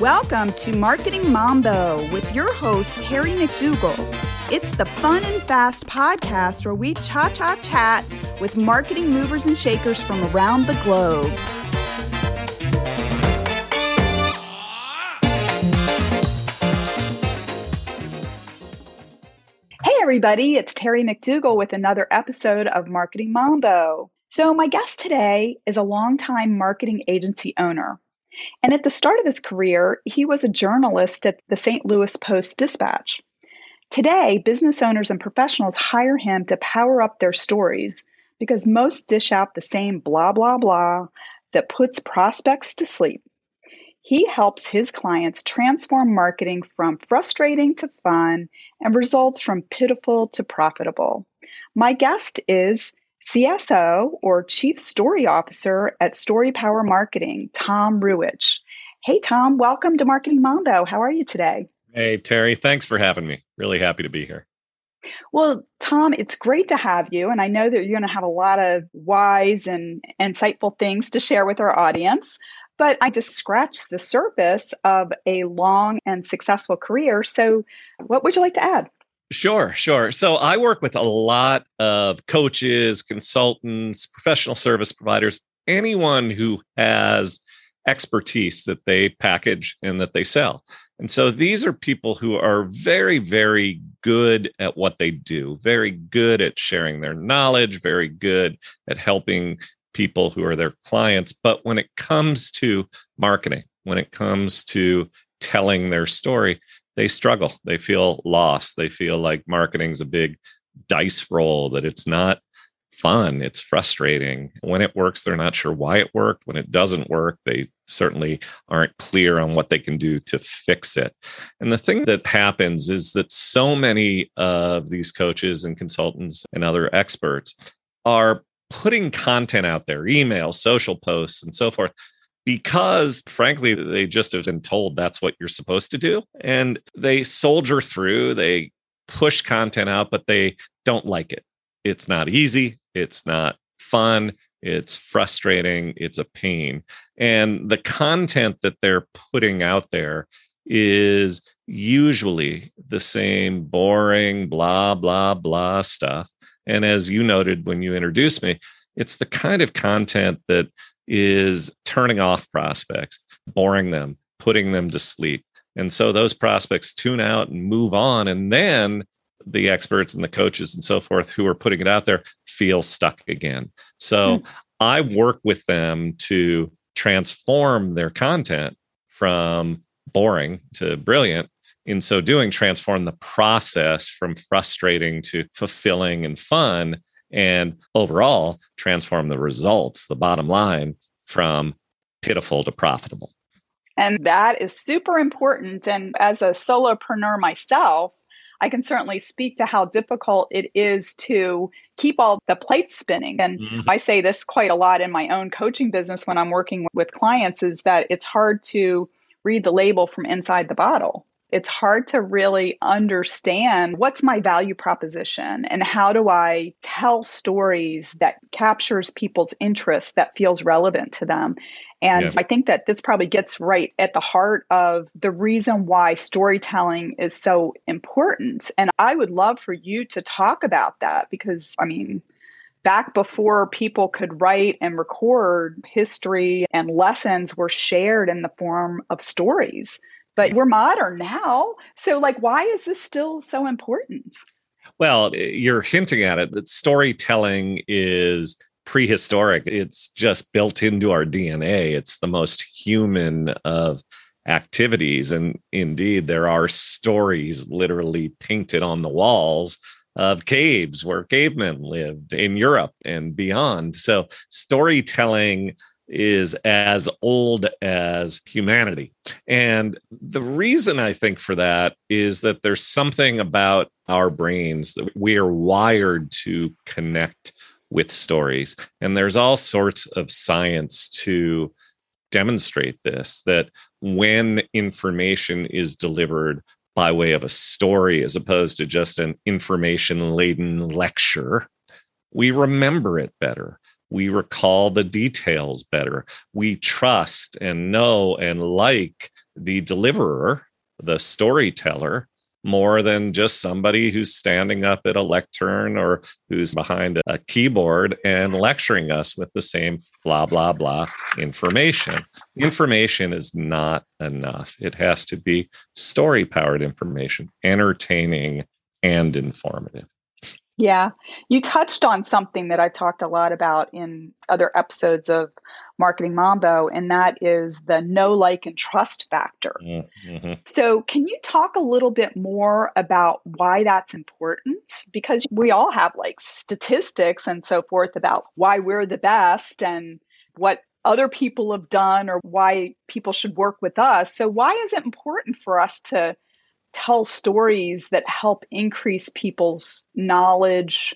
Welcome to Marketing Mambo with your host, Terry McDougall. It's the fun and fast podcast where we cha cha chat with marketing movers and shakers from around the globe. Hey, everybody, it's Terry McDougall with another episode of Marketing Mambo. So, my guest today is a longtime marketing agency owner. And at the start of his career, he was a journalist at the St. Louis Post Dispatch. Today, business owners and professionals hire him to power up their stories because most dish out the same blah, blah, blah that puts prospects to sleep. He helps his clients transform marketing from frustrating to fun and results from pitiful to profitable. My guest is CSO or Chief Story Officer at Story Power Marketing, Tom Ruwitch. Hey, Tom, welcome to Marketing Mambo. How are you today? Hey, Terry, thanks for having me. Really happy to be here. Well, Tom, it's great to have you. And I know that you're going to have a lot of wise and insightful things to share with our audience. But I just scratched the surface of a long and successful career. So, what would you like to add? Sure, sure. So I work with a lot of coaches, consultants, professional service providers, anyone who has expertise that they package and that they sell. And so these are people who are very, very good at what they do, very good at sharing their knowledge, very good at helping people who are their clients. But when it comes to marketing, when it comes to telling their story, they struggle. They feel lost. They feel like marketing's a big dice roll, that it's not fun. It's frustrating. When it works, they're not sure why it worked. When it doesn't work, they certainly aren't clear on what they can do to fix it. And the thing that happens is that so many of these coaches and consultants and other experts are putting content out there, emails, social posts, and so forth because frankly they just have been told that's what you're supposed to do and they soldier through they push content out but they don't like it. It's not easy it's not fun it's frustrating it's a pain. And the content that they're putting out there is usually the same boring blah blah blah stuff. And as you noted when you introduced me it's the kind of content that is turning off prospects, boring them, putting them to sleep. And so those prospects tune out and move on. And then the experts and the coaches and so forth who are putting it out there feel stuck again. So mm. I work with them to transform their content from boring to brilliant. In so doing, transform the process from frustrating to fulfilling and fun and overall transform the results, the bottom line from pitiful to profitable. And that is super important. And as a solopreneur myself, I can certainly speak to how difficult it is to keep all the plates spinning. And mm-hmm. I say this quite a lot in my own coaching business when I'm working with clients is that it's hard to read the label from inside the bottle it's hard to really understand what's my value proposition and how do I tell stories that captures people's interest that feels relevant to them. And yes. I think that this probably gets right at the heart of the reason why storytelling is so important. And I would love for you to talk about that because, I mean, back before people could write and record history and lessons were shared in the form of stories but we're modern now. So, like, why is this still so important? Well, eh, you're hinting at it that storytelling is prehistoric. It's just built into our DNA. It's the most human of activities. And indeed, there are stories literally painted on the walls of caves where cavemen lived in Europe and beyond. So, storytelling is as old as humanity. And the reason I think for that is that there's something about our brains that we are wired to connect with stories. And there's all sorts of science to demonstrate this that when information is delivered by way of a story as opposed to just an information laden lecture, we remember it better We recall the details better. We trust and know and like the deliverer, the storyteller, more than just somebody who's standing up at a lectern or who's behind a keyboard and lecturing us with the same blah, blah, blah information. Information is not enough. It has to be story powered information, entertaining and informative. Yeah. You touched on something that I've talked a lot about in other episodes of Marketing Mambo, and that is the know like, and trust factor. Mm-hmm. So, can you talk a little bit more about why that's important? Because we all have like statistics and so forth about why we're the best and what other people have done or why people should work with us. So, why is it important for us to tell stories that help increase people's knowledge?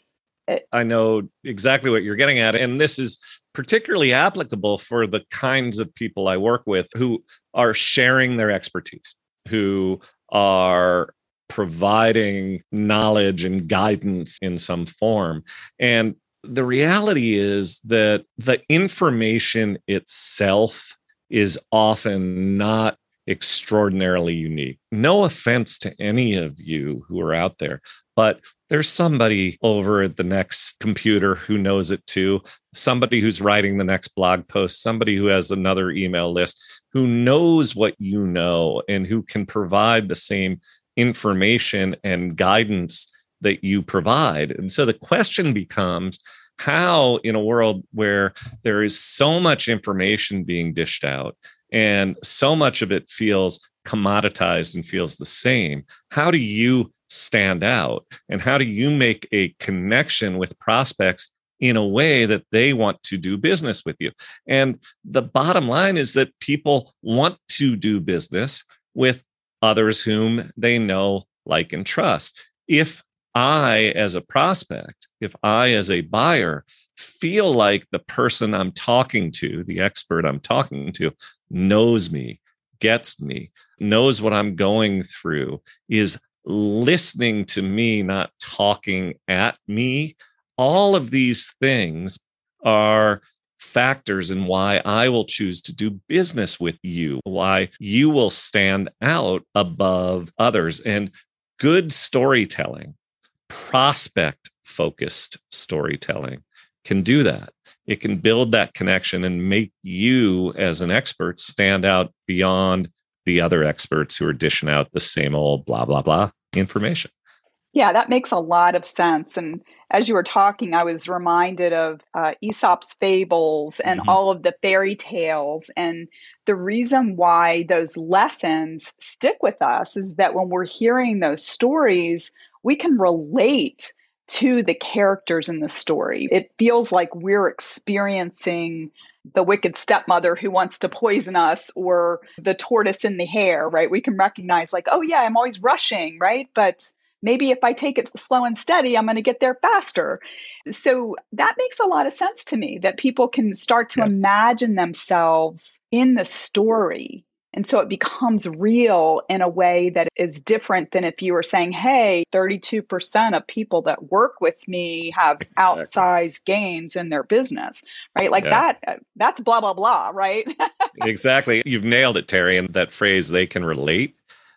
I know exactly what you're getting at. And this is particularly applicable for the kinds of people I work with who are sharing their expertise, who are providing knowledge and guidance in some form. And the reality is that the information itself is often not extraordinarily unique. No offense to any of you who are out there, but there's somebody over at the next computer who knows it too, somebody who's writing the next blog post, somebody who has another email list, who knows what you know and who can provide the same information and guidance that you provide. And so the question becomes how, in a world where there is so much information being dished out and so much of it feels commoditized and feels the same, how do you stand out? And how do you make a connection with prospects in a way that they want to do business with you? And the bottom line is that people want to do business with others whom they know, like, and trust. If I, as a prospect, if I, as a buyer, feel like the person I'm talking to, the expert I'm talking to, knows me, gets me, knows what I'm going through, is listening to me, not talking at me. All of these things are factors in why I will choose to do business with you, why you will stand out above others. And good storytelling, prospect focused storytelling can do that. It can build that connection and make you, as an expert, stand out beyond the other experts who are dishing out the same old blah, blah, blah information. Yeah, that makes a lot of sense. And as you were talking, I was reminded of uh, Aesop's fables and mm-hmm. all of the fairy tales. And the reason why those lessons stick with us is that when we're hearing those stories, we can relate to the characters in the story. It feels like we're experiencing the wicked stepmother who wants to poison us or the tortoise in the hare, right? We can recognize, like, oh, yeah, I'm always rushing, right? But maybe if I take it slow and steady, I'm going to get there faster. So that makes a lot of sense to me that people can start to yeah. imagine themselves in the story and so it becomes real in a way that is different than if you were saying, hey, 32% of people that work with me have exactly. outsized gains in their business, right? Like yeah. that, uh, that's blah, blah, blah, right? exactly. You've nailed it, Terry. And that phrase, they can relate,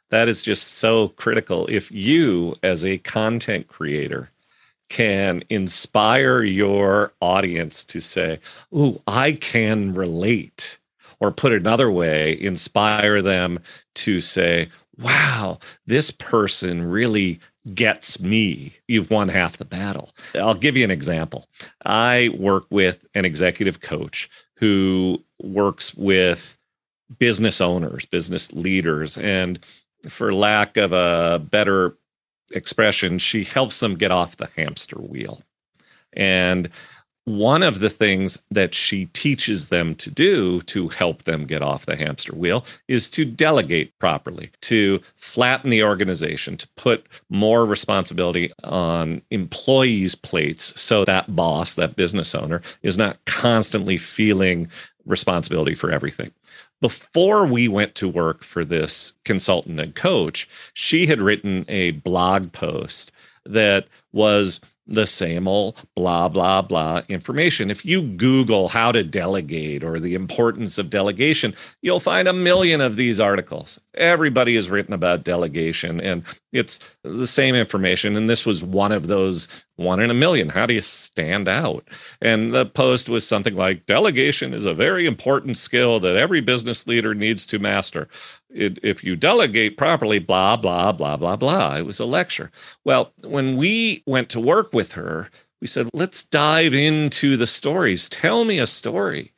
that is just so critical. If you, as a content creator, can inspire your audience to say, Oh, I can relate or put another way, inspire them to say, wow, this person really gets me. You've won half the battle. I'll give you an example. I work with an executive coach who works with business owners, business leaders, and for lack of a better expression, she helps them get off the hamster wheel. And one of the things that she teaches them to do to help them get off the hamster wheel is to delegate properly, to flatten the organization, to put more responsibility on employees' plates so that boss, that business owner, is not constantly feeling responsibility for everything. Before we went to work for this consultant and coach, she had written a blog post that was the same old blah, blah, blah information. If you Google how to delegate or the importance of delegation, you'll find a million of these articles. Everybody has written about delegation and it's the same information. And this was one of those one in a million. How do you stand out? And the post was something like delegation is a very important skill that every business leader needs to master. It, if you delegate properly, blah, blah, blah, blah, blah. It was a lecture. Well, when we went to work with her, we said, let's dive into the stories. Tell me a story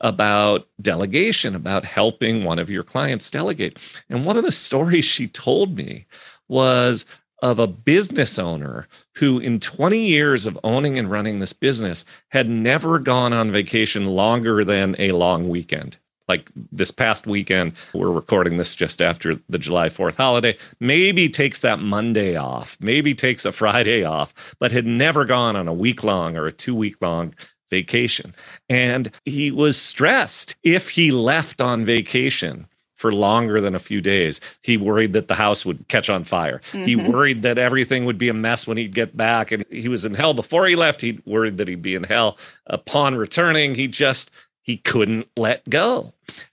about delegation, about helping one of your clients delegate. And one of the stories she told me was of a business owner who, in 20 years of owning and running this business, had never gone on vacation longer than a long weekend. Like this past weekend, we're recording this just after the July 4th holiday. Maybe takes that Monday off, maybe takes a Friday off, but had never gone on a week long or a two week long vacation. And he was stressed if he left on vacation for longer than a few days. He worried that the house would catch on fire. Mm-hmm. He worried that everything would be a mess when he'd get back. And he was in hell before he left. He worried that he'd be in hell upon returning. He just, he couldn't let go.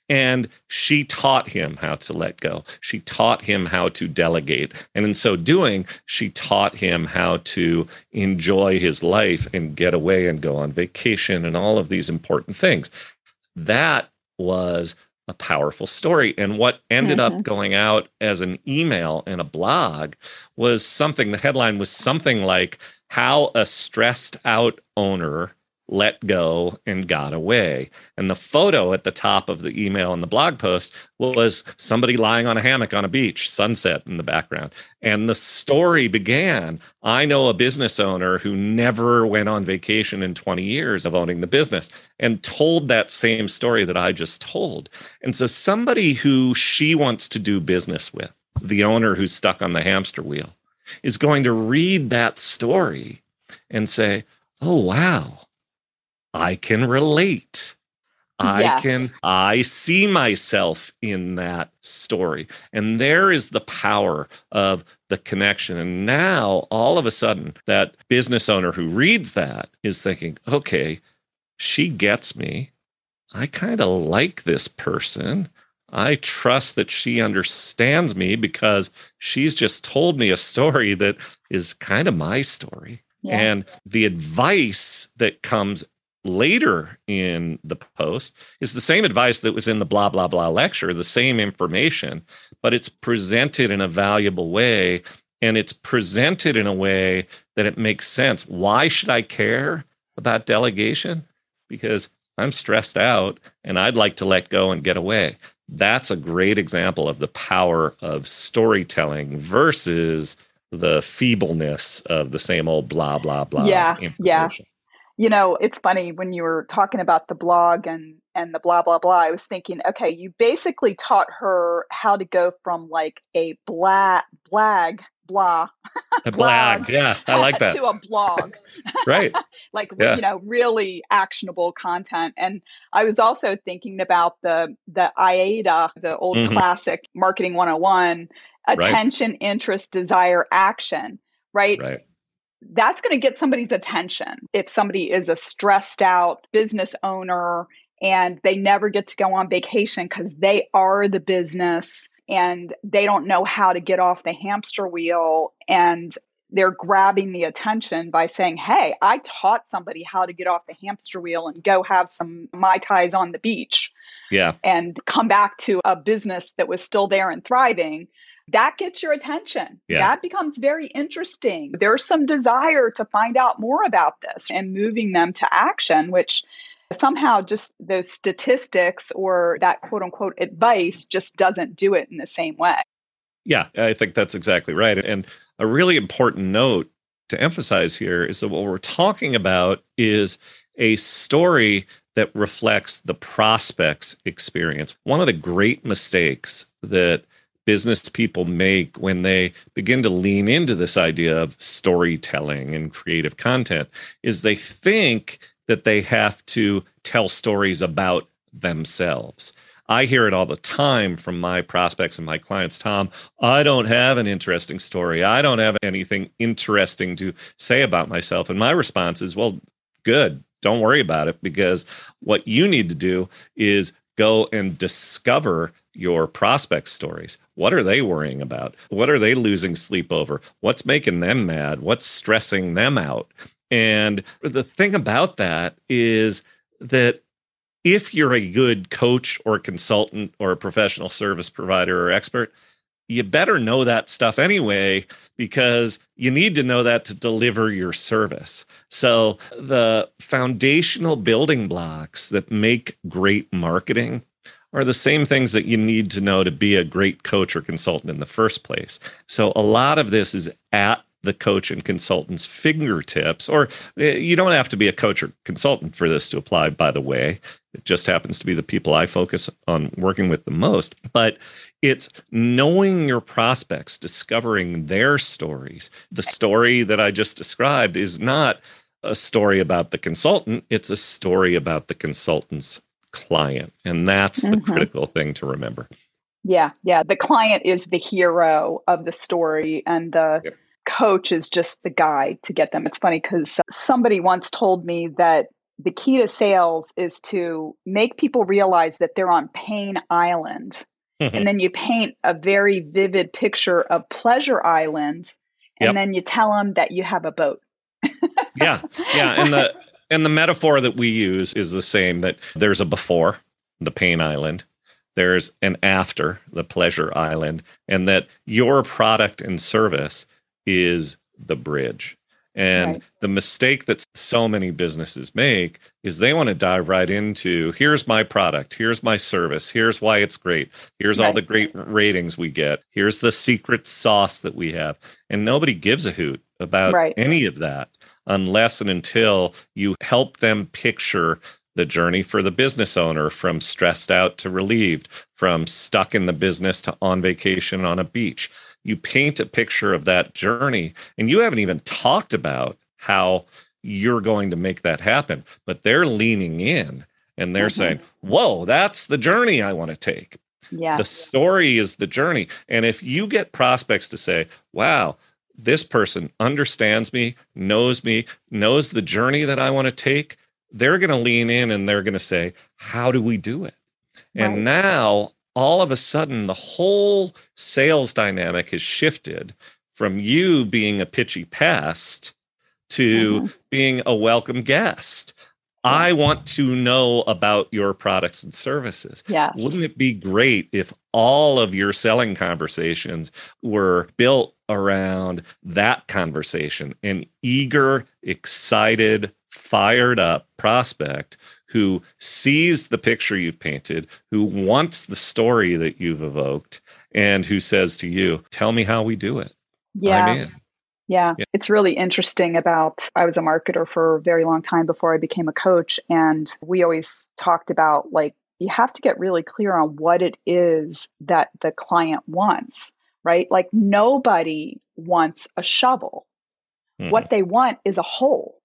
And she taught him how to let go. She taught him how to delegate. And in so doing, she taught him how to enjoy his life and get away and go on vacation and all of these important things. That was a powerful story. And what ended mm-hmm. up going out as an email and a blog was something, the headline was something like How a Stressed Out Owner let go and got away. And the photo at the top of the email and the blog post was somebody lying on a hammock on a beach, sunset in the background. And the story began I know a business owner who never went on vacation in 20 years of owning the business and told that same story that I just told. And so somebody who she wants to do business with, the owner who's stuck on the hamster wheel, is going to read that story and say, Oh, wow I can relate. I yes. can, I see myself in that story. And there is the power of the connection. And now, all of a sudden, that business owner who reads that is thinking, okay, she gets me. I kind of like this person. I trust that she understands me because she's just told me a story that is kind of my story. Yeah. And the advice that comes later in the post is the same advice that was in the blah blah blah lecture the same information but it's presented in a valuable way and it's presented in a way that it makes sense. Why should i care about delegation? Because i'm stressed out and i'd like to let go and get away. That's a great example of the power of storytelling versus the feebleness of the same old blah blah blah yeah yeah you know, it's funny when you were talking about the blog and and the blah blah blah. I was thinking, okay, you basically taught her how to go from like a blah blag blah a blag, yeah, I like that to a blog, right? like yeah. you know, really actionable content. And I was also thinking about the the AIDA, the old mm-hmm. classic marketing 101, attention, right. interest, desire, action. Right. Right that's going to get somebody's attention. If somebody is a stressed out business owner and they never get to go on vacation because they are the business and they don't know how to get off the hamster wheel and they're grabbing the attention by saying, Hey, I taught somebody how to get off the hamster wheel and go have some Mai Tais on the beach. Yeah. And come back to a business that was still there and thriving that gets your attention. Yeah. That becomes very interesting. There's some desire to find out more about this and moving them to action, which somehow just those statistics or that quote unquote advice just doesn't do it in the same way. Yeah, I think that's exactly right. And a really important note to emphasize here is that what we're talking about is a story that reflects the prospect's experience. One of the great mistakes that business people make when they begin to lean into this idea of storytelling and creative content is they think that they have to tell stories about themselves. I hear it all the time from my prospects and my clients. Tom, I don't have an interesting story. I don't have anything interesting to say about myself. And my response is, well, good. Don't worry about it because what you need to do is go and discover your prospect stories. What are they worrying about? What are they losing sleep over? What's making them mad? What's stressing them out? And the thing about that is that if you're a good coach or consultant or a professional service provider or expert, you better know that stuff anyway because you need to know that to deliver your service. So, the foundational building blocks that make great marketing are the same things that you need to know to be a great coach or consultant in the first place. So, a lot of this is at the coach and consultant's fingertips, or eh, you don't have to be a coach or consultant for this to apply, by the way. It just happens to be the people I focus on working with the most. But it's knowing your prospects, discovering their stories. The story that I just described is not a story about the consultant, it's a story about the consultant's client. And that's the mm-hmm. critical thing to remember. Yeah, yeah. The client is the hero of the story, and the yep. coach is just the guide to get them. It's funny because somebody once told me that the key to sales is to make people realize that they're on Pain Island. Mm-hmm. And then you paint a very vivid picture of Pleasure Island. And yep. then you tell them that you have a boat. yeah. Yeah. And the, and the metaphor that we use is the same that there's a before, the Pain Island, there's an after, the Pleasure Island, and that your product and service is the bridge. And right. the mistake that so many businesses make is they want to dive right into here's my product, here's my service, here's why it's great, here's right. all the great ratings we get, here's the secret sauce that we have. And nobody gives a hoot about right. any of that unless and until you help them picture the journey for the business owner from stressed out to relieved, from stuck in the business to on vacation on a beach. You paint a picture of that journey and you haven't even talked about how you're going to make that happen but they're leaning in and they're mm-hmm. saying whoa that's the journey i want to take. Yeah. The story is the journey and if you get prospects to say wow this person understands me knows me knows the journey that i want to take they're going to lean in and they're going to say how do we do it right. and now all of a sudden the whole sales dynamic has shifted from you being a pitchy pest to mm-hmm. being a welcome guest. I want to know about your products and services. Yeah. Wouldn't it be great if all of your selling conversations were built around that conversation? An eager, excited, fired up prospect who sees the picture you've painted, who wants the story that you've evoked, and who says to you, Tell me how we do it. Yeah. Yeah. yeah. It's really interesting about I was a marketer for a very long time before I became a coach. And we always talked about like, you have to get really clear on what it is that the client wants, right? Like, nobody wants a shovel. Mm. What they want is a hole,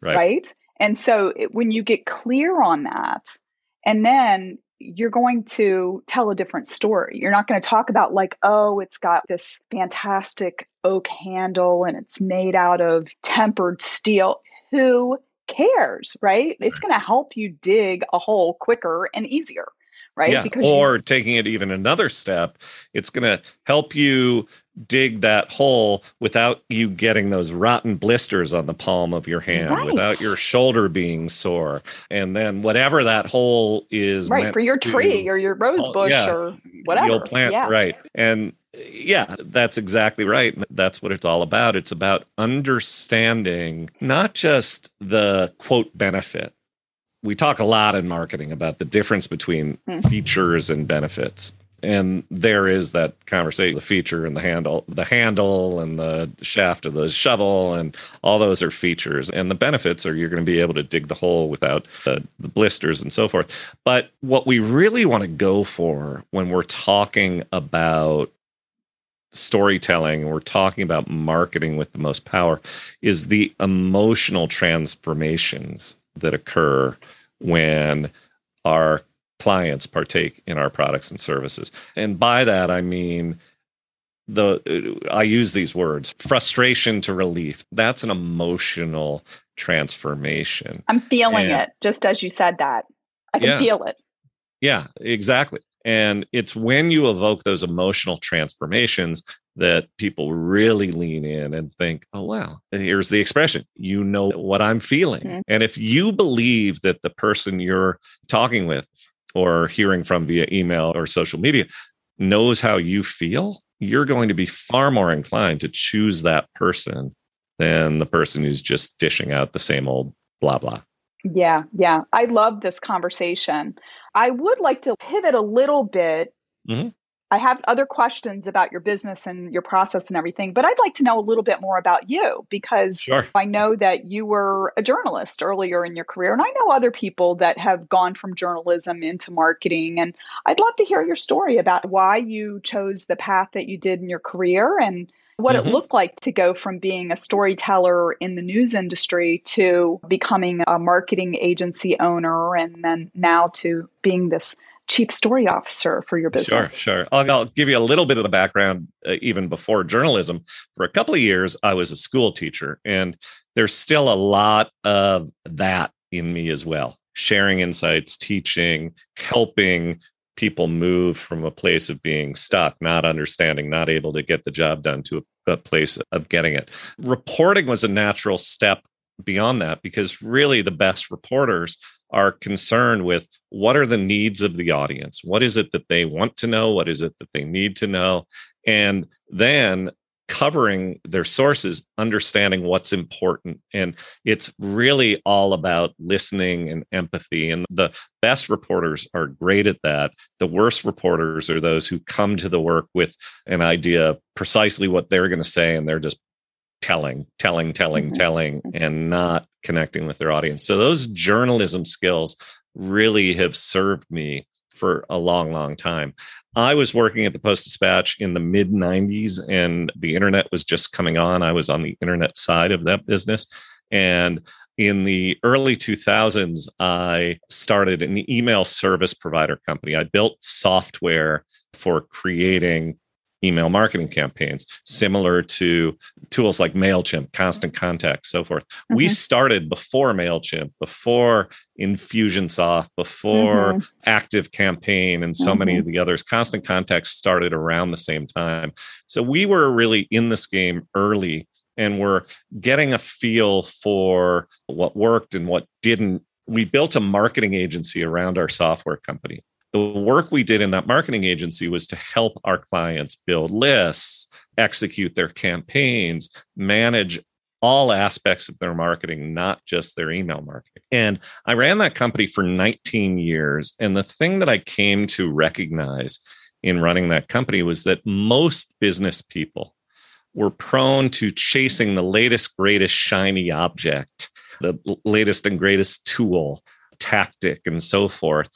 right? right? And so it, when you get clear on that, and then you're going to tell a different story. You're not going to talk about, like, oh, it's got this fantastic oak handle and it's made out of tempered steel. Who cares, right? It's going to help you dig a hole quicker and easier right? Yeah. Because or you, taking it even another step, it's going to help you dig that hole without you getting those rotten blisters on the palm of your hand, right. without your shoulder being sore. And then whatever that hole is right for your to, tree or your rose bush yeah, or whatever you'll plant yeah. right. And yeah, that's exactly right. That's what it's all about. It's about understanding not just the quote benefit. We talk a lot in marketing about the difference between mm. features and benefits and there is that conversation the feature and the handle the handle and the shaft of the shovel and all those are features. And the benefits are you're going to be able to dig the hole without the, the blisters and so forth. But what we really want to go for when we're talking about storytelling and we're talking about marketing with the most power is the emotional transformations that occur when our clients partake in our products and services. And by that, I mean, the I use these words frustration to relief. That's an emotional transformation. I'm feeling and, it just as you said that. I can yeah, feel it. Yeah, exactly. And it's when you evoke those emotional transformations that people really lean in and think, oh, wow, here's the expression, you know what I'm feeling. Mm-hmm. And if you believe that the person you're talking with or hearing from via email or social media knows how you feel, you're going to be far more inclined to choose that person than the person who's just dishing out the same old blah, blah. Yeah, yeah. I love this conversation. I would like to pivot a little bit. Mm-hmm. I have other questions about your business and your process and everything, but I'd like to know a little bit more about you because sure. I know that you were a journalist earlier in your career, and I know other people that have gone from journalism into marketing. And I'd love to hear your story about why you chose the path that you did in your career and what mm-hmm. it looked like to go from being a storyteller in the news industry to becoming a marketing agency owner and then now to being this chief story officer for your business. Sure, sure. I'll, I'll give you a little bit of the background uh, even before journalism. For a couple of years, I was a school teacher, and there's still a lot of that in me as well. Sharing insights, teaching, helping people move from a place of being stuck, not understanding, not able to get the job done to a, a place of getting it. Reporting was a natural step beyond that because really the best reporters are concerned with what are the needs of the audience what is it that they want to know what is it that they need to know and then covering their sources, understanding what's important. And it's really all about listening and empathy. And the best reporters are great at that. The worst reporters are those who come to the work with an idea of precisely what they're going to say, and they're just telling, telling, telling, mm-hmm. telling, and not connecting with their audience. So those journalism skills really have served me for a long, long time. I was working at the Post Dispatch in the mid 90s, and the internet was just coming on. I was on the internet side of that business. And in the early 2000s, I started an email service provider company. I built software for creating email marketing campaigns, similar to tools like MailChimp, Constant Contact, so forth. Mm-hmm. We started before MailChimp, before Infusionsoft, before mm-hmm. Active Campaign, and so mm-hmm. many of the others. Constant Contact started around the same time. So we were really in this game early and we're getting a feel for what worked and what didn't. We built a marketing agency around our software company the work we did in that marketing agency was to help our clients build lists, execute their campaigns, manage all aspects of their marketing, not just their email marketing. And I ran that company for 19 years. And the thing that I came to recognize in running that company was that most business people were prone to chasing the latest, greatest shiny object, the latest and greatest tool tactic and so forth.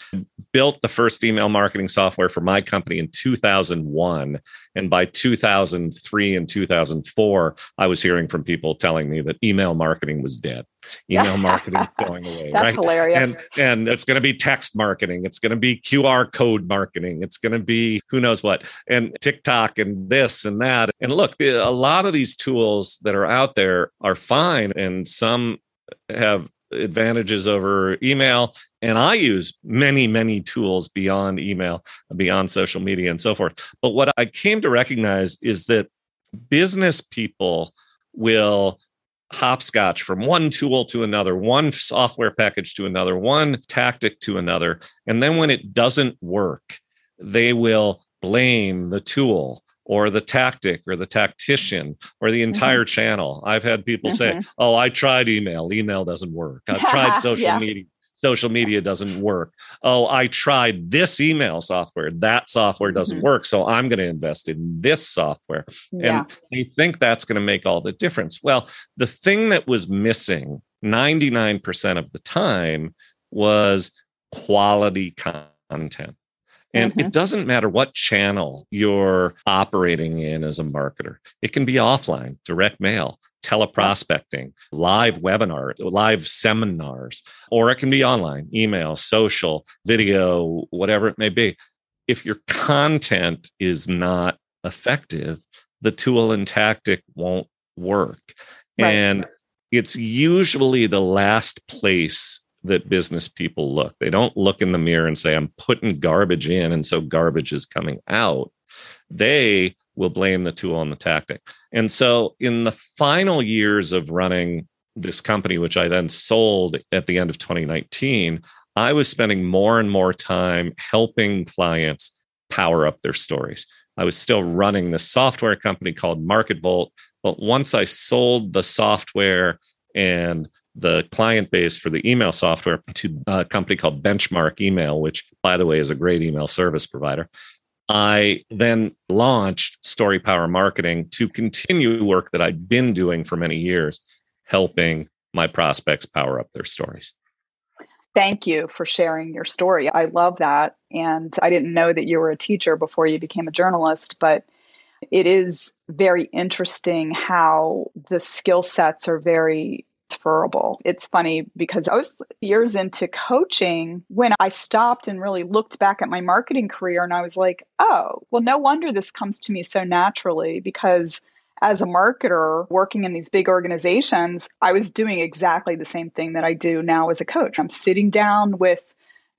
Built the first email marketing software for my company in 2001. And by 2003 and 2004, I was hearing from people telling me that email marketing was dead. Email marketing is going away. That's right? hilarious. And, and it's going to be text marketing. It's going to be QR code marketing. It's going to be who knows what, and TikTok and this and that. And look, a lot of these tools that are out there are fine. And some have advantages over email. And I use many, many tools beyond email, beyond social media, and so forth. But what I came to recognize is that business people will hopscotch from one tool to another, one software package to another, one tactic to another. And then when it doesn't work, they will blame the tool or the tactic or the tactician or the mm-hmm. entire mm-hmm. channel. I've had people mm-hmm. say, "Oh, I tried email. Email doesn't work. I've tried social yeah. media. Social media doesn't work. Oh, I tried this email software. That software doesn't mm-hmm. work. So I'm going to invest in this software." Yeah. And they think that's going to make all the difference. Well, the thing that was missing 99% of the time was quality content And mm-hmm. it doesn't matter what channel you're operating in as a marketer. It can be offline, direct mail, teleprospecting, live webinar, live seminars, or it can be online, email, social, video, whatever it may be. If your content is not effective, the tool and tactic won't work. Right. And it's usually the last place that business people look. They don't look in the mirror and say, I'm putting garbage in, and so garbage is coming out. They will blame the tool and the tactic. And so, in the final years of running this company, which I then sold at the end of 2019, I was spending more and more time helping clients power up their stories. I was still running the software company called MarketVolt. But once I sold the software and the client base for the email software to a company called Benchmark Email, which, by the way, is a great email service provider. I then launched Story Power Marketing to continue work that I'd been doing for many years, helping my prospects power up their stories. Thank you for sharing your story. I love that. And I didn't know that you were a teacher before you became a journalist, but it is very interesting how the skill sets are very transferable. It's funny because I was years into coaching when I stopped and really looked back at my marketing career and I was like, oh, well, no wonder this comes to me so naturally because as a marketer working in these big organizations, I was doing exactly the same thing that I do now as a coach. I'm sitting down with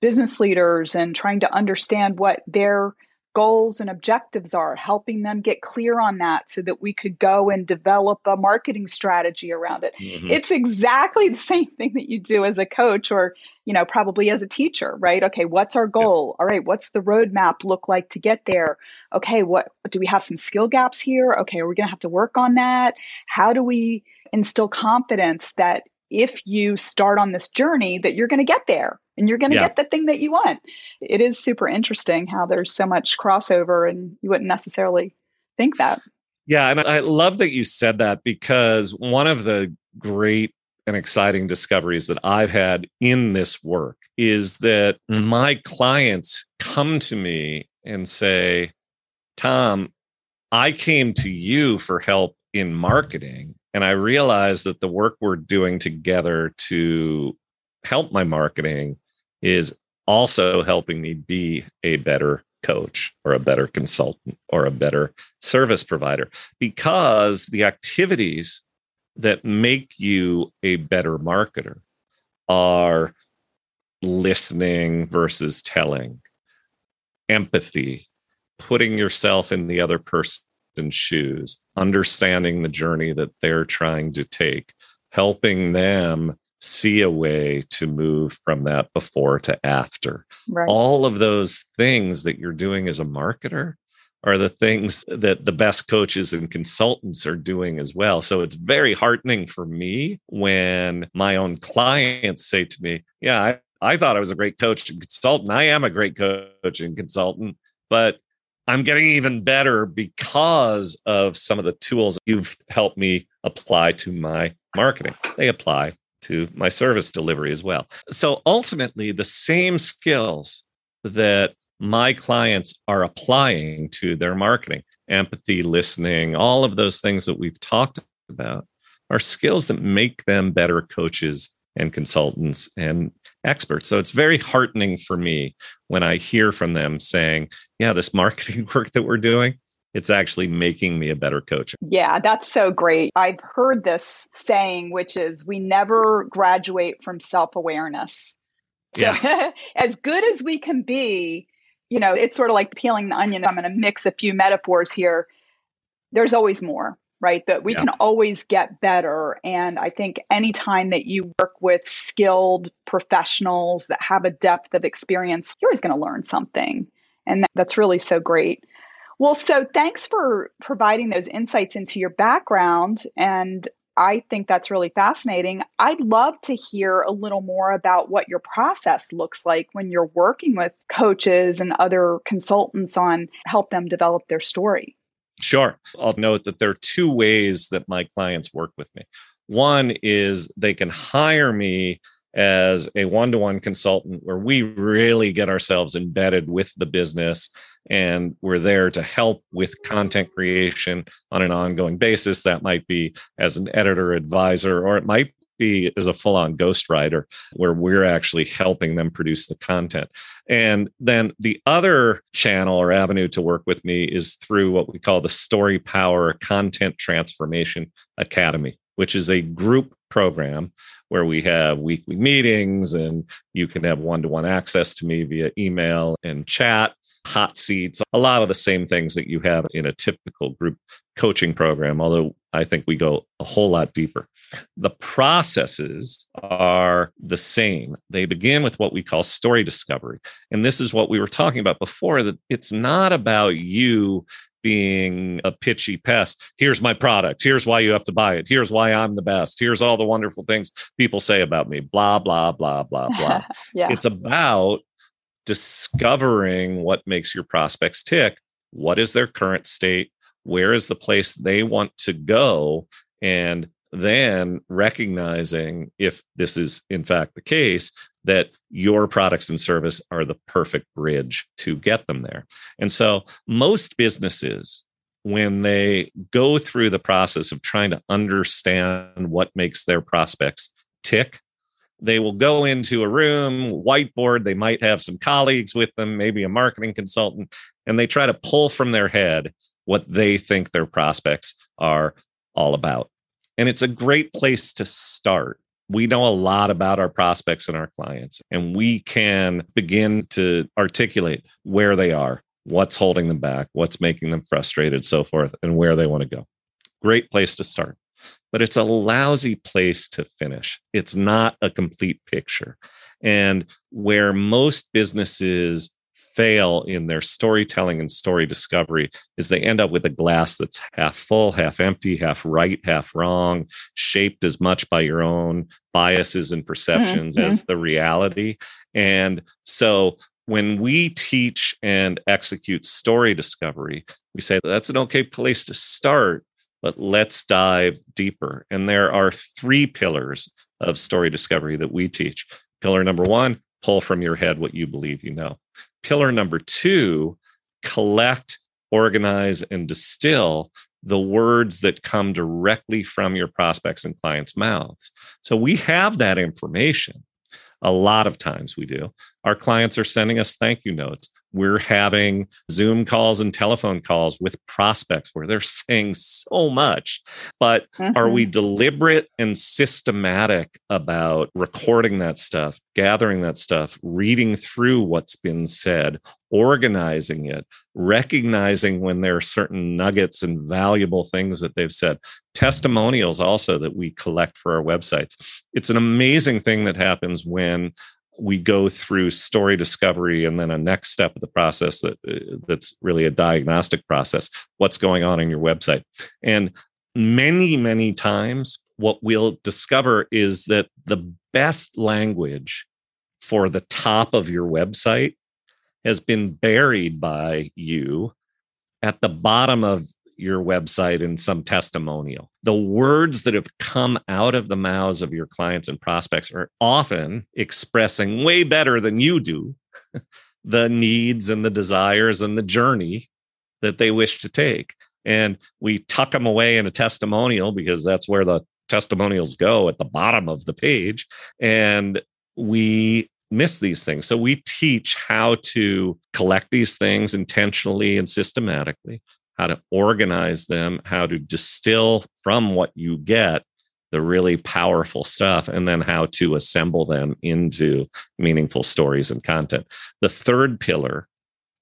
business leaders and trying to understand what their goals and objectives are, helping them get clear on that so that we could go and develop a marketing strategy around it. Mm-hmm. It's exactly the same thing that you do as a coach or, you know, probably as a teacher, right? Okay, what's our goal? All right, what's the roadmap look like to get there? Okay, what do we have some skill gaps here? Okay, are we're going to have to work on that. How do we instill confidence that if you start on this journey that you're going to get there and you're going to yeah. get the thing that you want. It is super interesting how there's so much crossover and you wouldn't necessarily think that. Yeah, and I love that you said that because one of the great and exciting discoveries that I've had in this work is that my clients come to me and say, Tom, I came to you for help in marketing and I realized that the work we're doing together to help my marketing is also helping me be a better coach or a better consultant or a better service provider because the activities that make you a better marketer are listening versus telling, empathy, putting yourself in the other person's shoes, understanding the journey that they're trying to take, helping them see a way to move from that before to after. Right. All of those things that you're doing as a marketer are the things that the best coaches and consultants are doing as well. So it's very heartening for me when my own clients say to me, Yeah, I, I thought I was a great coach and consultant. I am a great coach and consultant, but I'm getting even better because of some of the tools you've helped me apply to my marketing. They apply to my service delivery as well. So ultimately, the same skills that my clients are applying to their marketing, empathy, listening, all of those things that we've talked about are skills that make them better coaches and consultants and experts. So it's very heartening for me when I hear from them saying, yeah, this marketing work that we're doing, it's actually making me a better coach. Yeah, that's so great. I've heard this saying, which is we never graduate from self awareness. So, yeah. as good as we can be, you know, it's sort of like peeling the onion. I'm going to mix a few metaphors here. There's always more right? That we yeah. can always get better. And I think anytime that you work with skilled professionals that have a depth of experience, you're always going to learn something. And that's really so great. Well, so thanks for providing those insights into your background. And I think that's really fascinating. I'd love to hear a little more about what your process looks like when you're working with coaches and other consultants on help them develop their story. Sure. I'll note that there are two ways that my clients work with me. One is they can hire me as a one to one consultant where we really get ourselves embedded with the business and we're there to help with content creation on an ongoing basis. That might be as an editor advisor, or it might be as a full on ghostwriter where we're actually helping them produce the content. And then the other channel or avenue to work with me is through what we call the Story Power Content Transformation Academy, which is a group program where we have weekly meetings and you can have one to one access to me via email and chat, hot seats, a lot of the same things that you have in a typical group coaching program, although I think we go a whole lot deeper. The processes are the same. They begin with what we call story discovery. And this is what we were talking about before that it's not about you being a pitchy pest. Here's my product. Here's why you have to buy it. Here's why I'm the best. Here's all the wonderful things people say about me. Blah, blah, blah, blah, blah. yeah. It's about discovering what makes your prospects tick. What is their current state? Where is the place they want to go? And then recognizing if this is in fact the case that your products and service are the perfect bridge to get them there. And so most businesses when they go through the process of trying to understand what makes their prospects tick, they will go into a room, whiteboard, they might have some colleagues with them, maybe a marketing consultant, and they try to pull from their head what they think their prospects are all about. And it's a great place to start we know a lot about our prospects and our clients, and we can begin to articulate where they are, what's holding them back, what's making them frustrated, so forth, and where they want to go. Great place to start. But it's a lousy place to finish. It's not a complete picture. And where most businesses fail in their storytelling and story discovery is they end up with a glass that's half full, half empty, half right, half wrong, shaped as much by your own biases and perceptions mm-hmm. as the reality. And so when we teach and execute story discovery, we say that's an okay place to start, but let's dive deeper. And there are three pillars of story discovery that we teach. Pillar number one, pull from your head what you believe you know. Pillar number two, collect, organize, and distill the words that come directly from your prospects and clients' mouths. So we have that information. A lot of times we do. Our clients are sending us thank you notes. We're having Zoom calls and telephone calls with prospects where they're saying so much. But mm-hmm. are we mm-hmm. deliberate and systematic about recording that stuff, gathering that stuff, reading through what's been said, organizing it, recognizing when there are certain nuggets and valuable things that they've said? Testimonials also that we collect for our websites. It's an amazing thing that happens when we go through story discovery and then a next step of the process that uh, that's really a diagnostic process what's going on in your website. And many many times what we'll discover is that the best language for the top of your website has been buried by you at the bottom of your website in some testimonial. The words that have come out of the mouths of your clients and prospects are often expressing way better than you do the needs and the desires and the journey that they wish to take. And we tuck them away in a testimonial because that's where the testimonials go at the bottom of the page. And we miss these things. So we teach how to collect these things intentionally and systematically, how to organize them, how to distill from what you get the really powerful stuff, and then how to assemble them into meaningful stories and content. The third pillar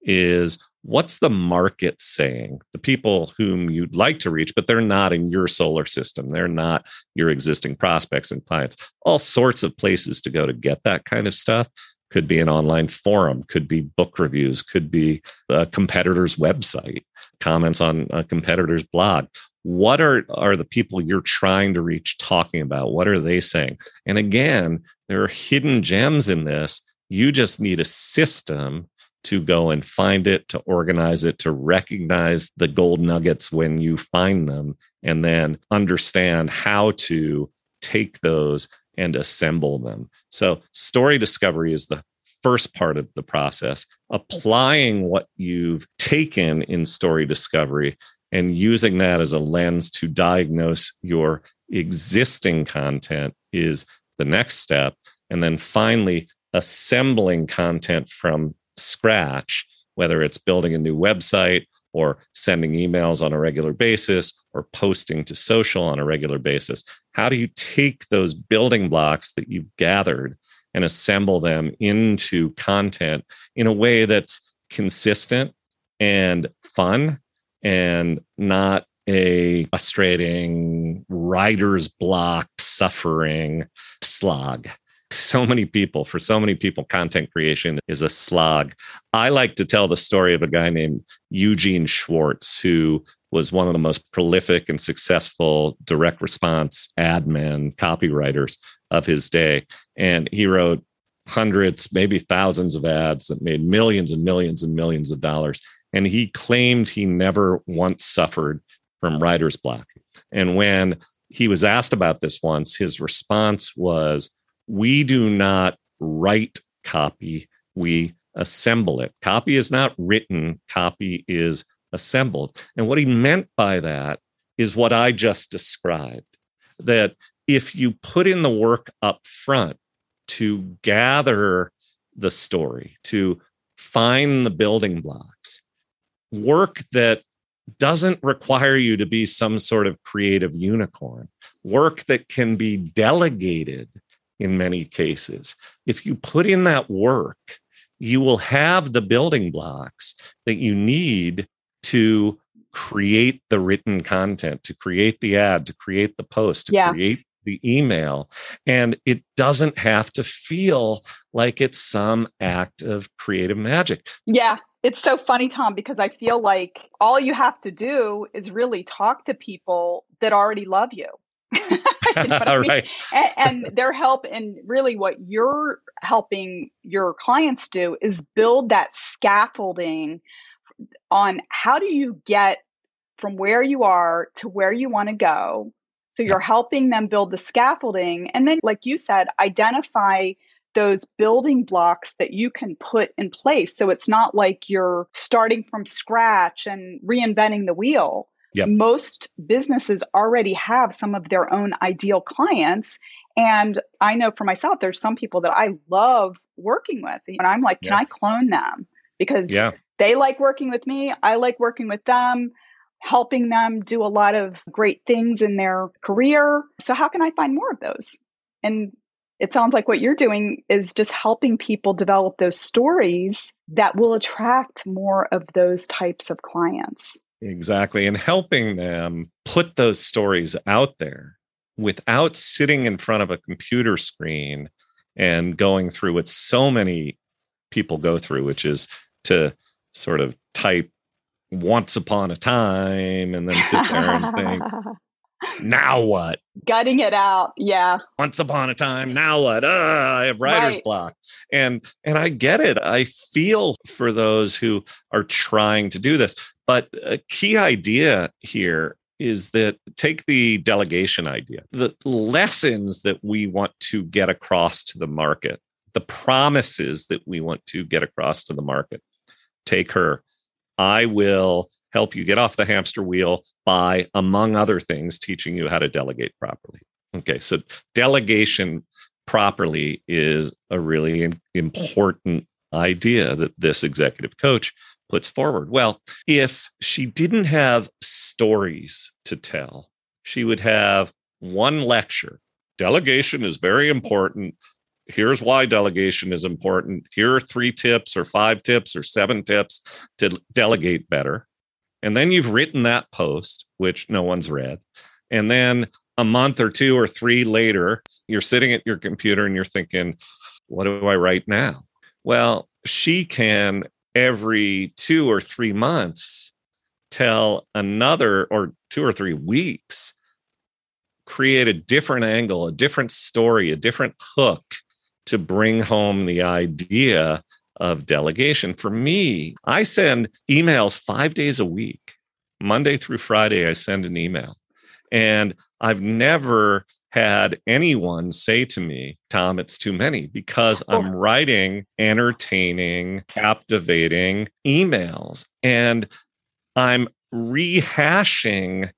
is what's the market saying? The people whom you'd like to reach, but they're not in your solar system. They're not your existing prospects and clients. All sorts of places to go to get that kind of stuff could be an online forum, could be book reviews, could be a competitor's website, comments on a competitor's blog. What are, are the people you're trying to reach talking about? What are they saying? And again, there are hidden gems in this. You just need a system to go and find it, to organize it, to recognize the gold nuggets when you find them, and then understand how to take those and assemble them. So, story discovery is the first part of the process. Applying what you've taken in story discovery and using that as a lens to diagnose your existing content is the next step. And then finally, assembling content from scratch, whether it's building a new website or sending emails on a regular basis or posting to social on a regular basis. How do you take those building blocks that you've gathered and assemble them into content in a way that's consistent and fun and not a frustrating writer's block suffering slog so many people for so many people content creation is a slog. I like to tell the story of a guy named eugene schwartz who was one of the most prolific and successful direct response ad men copywriters of his day. And he wrote hundreds maybe thousands of ads that made millions and millions and millions of dollars. And he claimed he never once suffered from writer's block. And when he was asked about this once his response was we do not write copy, we assemble it. Copy is not written, copy is assembled. And what he meant by that is what I just described that if you put in the work up front to gather the story, to find the building blocks, work that doesn't require you to be some sort of creative unicorn, work that can be delegated in many cases. If you put in that work, you will have the building blocks that you need to create the written content, to create the ad, to create the post, to yeah. create the email. And it doesn't have to feel like it's some act of creative magic. Yeah. It's so funny, Tom, because I feel like all you have to do is really talk to people that already love you. you know I mean? right. and, and their help and really what you're helping your clients do is build that scaffolding on how do you get from where you are to where you want to go. So you're helping them build the scaffolding. And then, like you said, identify those building blocks that you can put in place. So it's not like you're starting from scratch and reinventing the wheel. Yep. Most businesses already have some of their own ideal clients. And I know for myself, there's some people that I love working with. And I'm like, can yeah. I clone them? Because yeah. they like working with me. I like working with them, helping them do a lot of great things in their career. So, how can I find more of those? And it sounds like what you're doing is just helping people develop those stories that will attract more of those types of clients. Exactly. And helping them put those stories out there without sitting in front of a computer screen and going through what so many people go through, which is to sort of type once upon a time and then sit there and think, now what? Gutting it out. Yeah. Once upon a time, now what? Uh, I have writer's right. block. And and I get it. I feel for those who are trying to do this. But a key idea here is that take the delegation idea. The lessons that we want to get across to the market, the promises that we want to get across to the market. Take her. I will help you get off the hamster wheel by, among other things, teaching you how to delegate properly. Okay, so delegation properly is a really important idea that this executive coach puts forward. Well, if she didn't have stories to tell, she would have one lecture. Delegation is very important. Here's why delegation is important. Here are three tips, or five tips, or seven tips to delegate better. And then you've written that post, which no one's read. And then a month or two or three later, you're sitting at your computer and you're thinking, what do I write now? Well, she can every two or three months tell another or two or three weeks create a different angle, a different story, a different hook to bring home the idea of delegation. For me, I send emails five days a week. Monday through Friday, I send an email. And I've never had anyone say to me, Tom, it's too many because I'm writing entertaining, captivating emails and I'm rehashing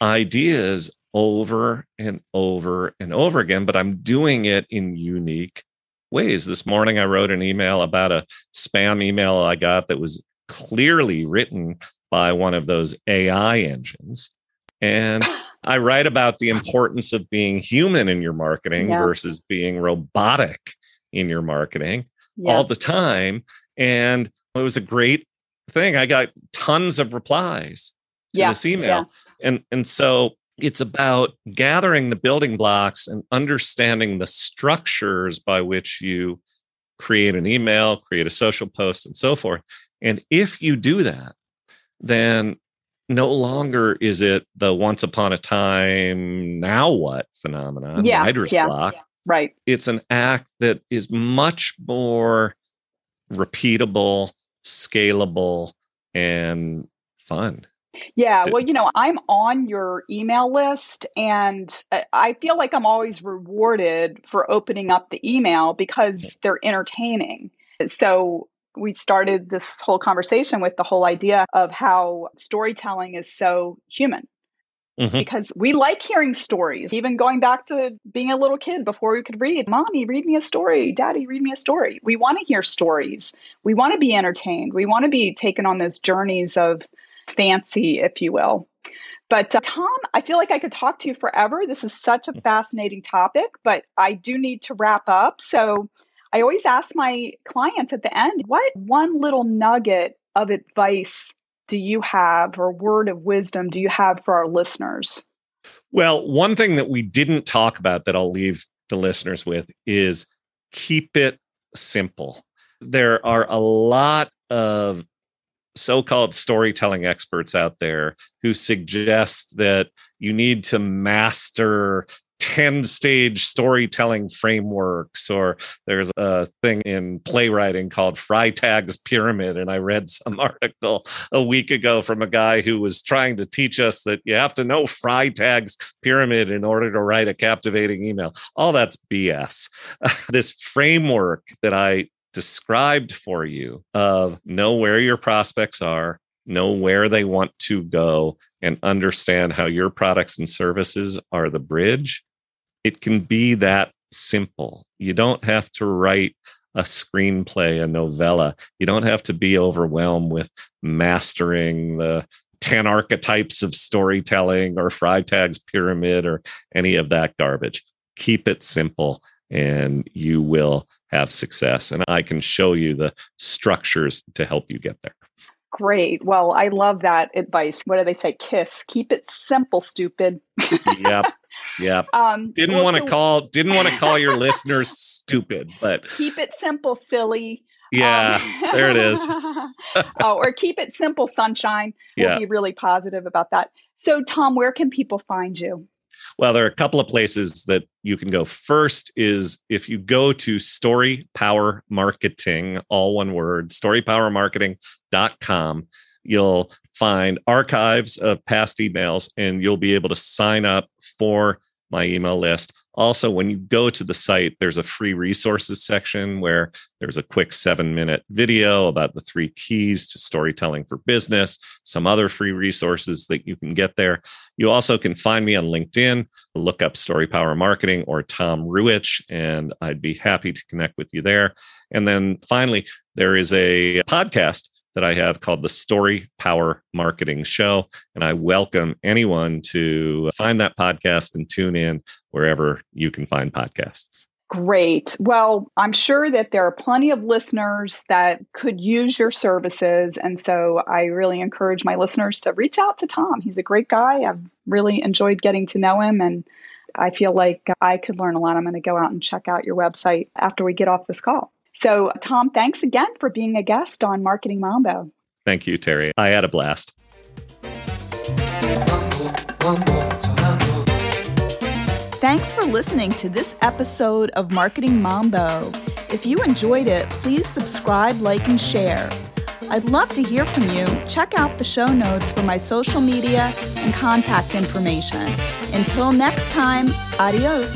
ideas over and over and over again, but I'm doing it in unique ways. This morning, I wrote an email about a spam email I got that was clearly written by one of those AI engines. And I write about the importance of being human in your marketing yeah. versus being robotic in your marketing yeah. all the time. And it was a great thing. I got tons of replies to yeah. this email. And and so it's about gathering the building blocks and understanding the structures by which you create an email, create a social post, and so forth. And if you do that, then no longer is it the once upon a time, now what phenomenon, yeah, writer's yeah, block. Yeah, right. It's an act that is much more repeatable, scalable, and fun. Yeah, well, you know, I'm on your email list and I feel like I'm always rewarded for opening up the email because they're entertaining. So we started this whole conversation with the whole idea of how storytelling is so human. Mm-hmm. Because we like hearing stories, even going back to being a little kid before we could read. Mommy, read me a story. Daddy, read me a story. We want to hear stories. We want to be entertained. We want to be taken on those journeys of fancy, if you will. But uh, Tom, I feel like I could talk to you forever. This is such a mm. fascinating topic, but I do need to wrap up. So I always ask my clients at the end, what one little nugget of advice do you have or word of wisdom do you have for our listeners? Well, one thing that we didn't talk about that I'll leave the listeners with is keep it simple. There are a lot of so-called storytelling experts out there who suggest that you need to master 10 stage storytelling frameworks or there's a thing in playwriting called Freytag's pyramid and I read some article a week ago from a guy who was trying to teach us that you have to know Freytag's pyramid in order to write a captivating email. All that's BS this framework that I described for you of know where your prospects are know where they want to go and understand how your products and services are the bridge it can be that simple. You don't have to write a screenplay, a novella. You don't have to be overwhelmed with mastering the 10 archetypes of storytelling or Freytag's pyramid or any of that garbage. Keep it simple and you will have success. And I can show you the structures to help you get there. Great. Well, I love that advice. What do they say? Kiss. Keep it simple, stupid. yep. Yeah. Um, didn't well, want to so, call didn't want to call your listeners stupid, but keep it simple, silly. Yeah, um, there it is. oh, or keep it simple, sunshine. We'll yeah. be really positive about that. So, Tom, where can people find you? Well, there are a couple of places that you can go. First is if you go to Story Power Marketing, all one word, storypowermarketing.com you'll find archives of past emails and you'll be able to sign up for my email list. Also, when you go to the site, there's a free resources section where there's a quick seven minute video about the three keys to storytelling for business, some other free resources that you can get there. You also can find me on LinkedIn, look up Story Power Marketing or Tom Ruwitch, and I'd be happy to connect with you there. And then finally, there is a podcast that I have called the Story Power Marketing Show. And I welcome anyone to find that podcast and tune in wherever you can find podcasts. Great. Well, I'm sure that there are plenty of listeners that could use your services. And so I really encourage my listeners to reach out to Tom. He's a great guy. I've really enjoyed getting to know him and I feel like I could learn a lot. I'm going to go out and check out your website after we get off this call. So, Tom, thanks again for being a guest on Marketing Mambo. Thank you, Terry. I had a blast. Thanks for listening to this episode of Marketing Mambo. If you enjoyed it, please subscribe, like, and share. I'd love to hear from you. Check out the show notes for my social media and contact information. Until next time, adios.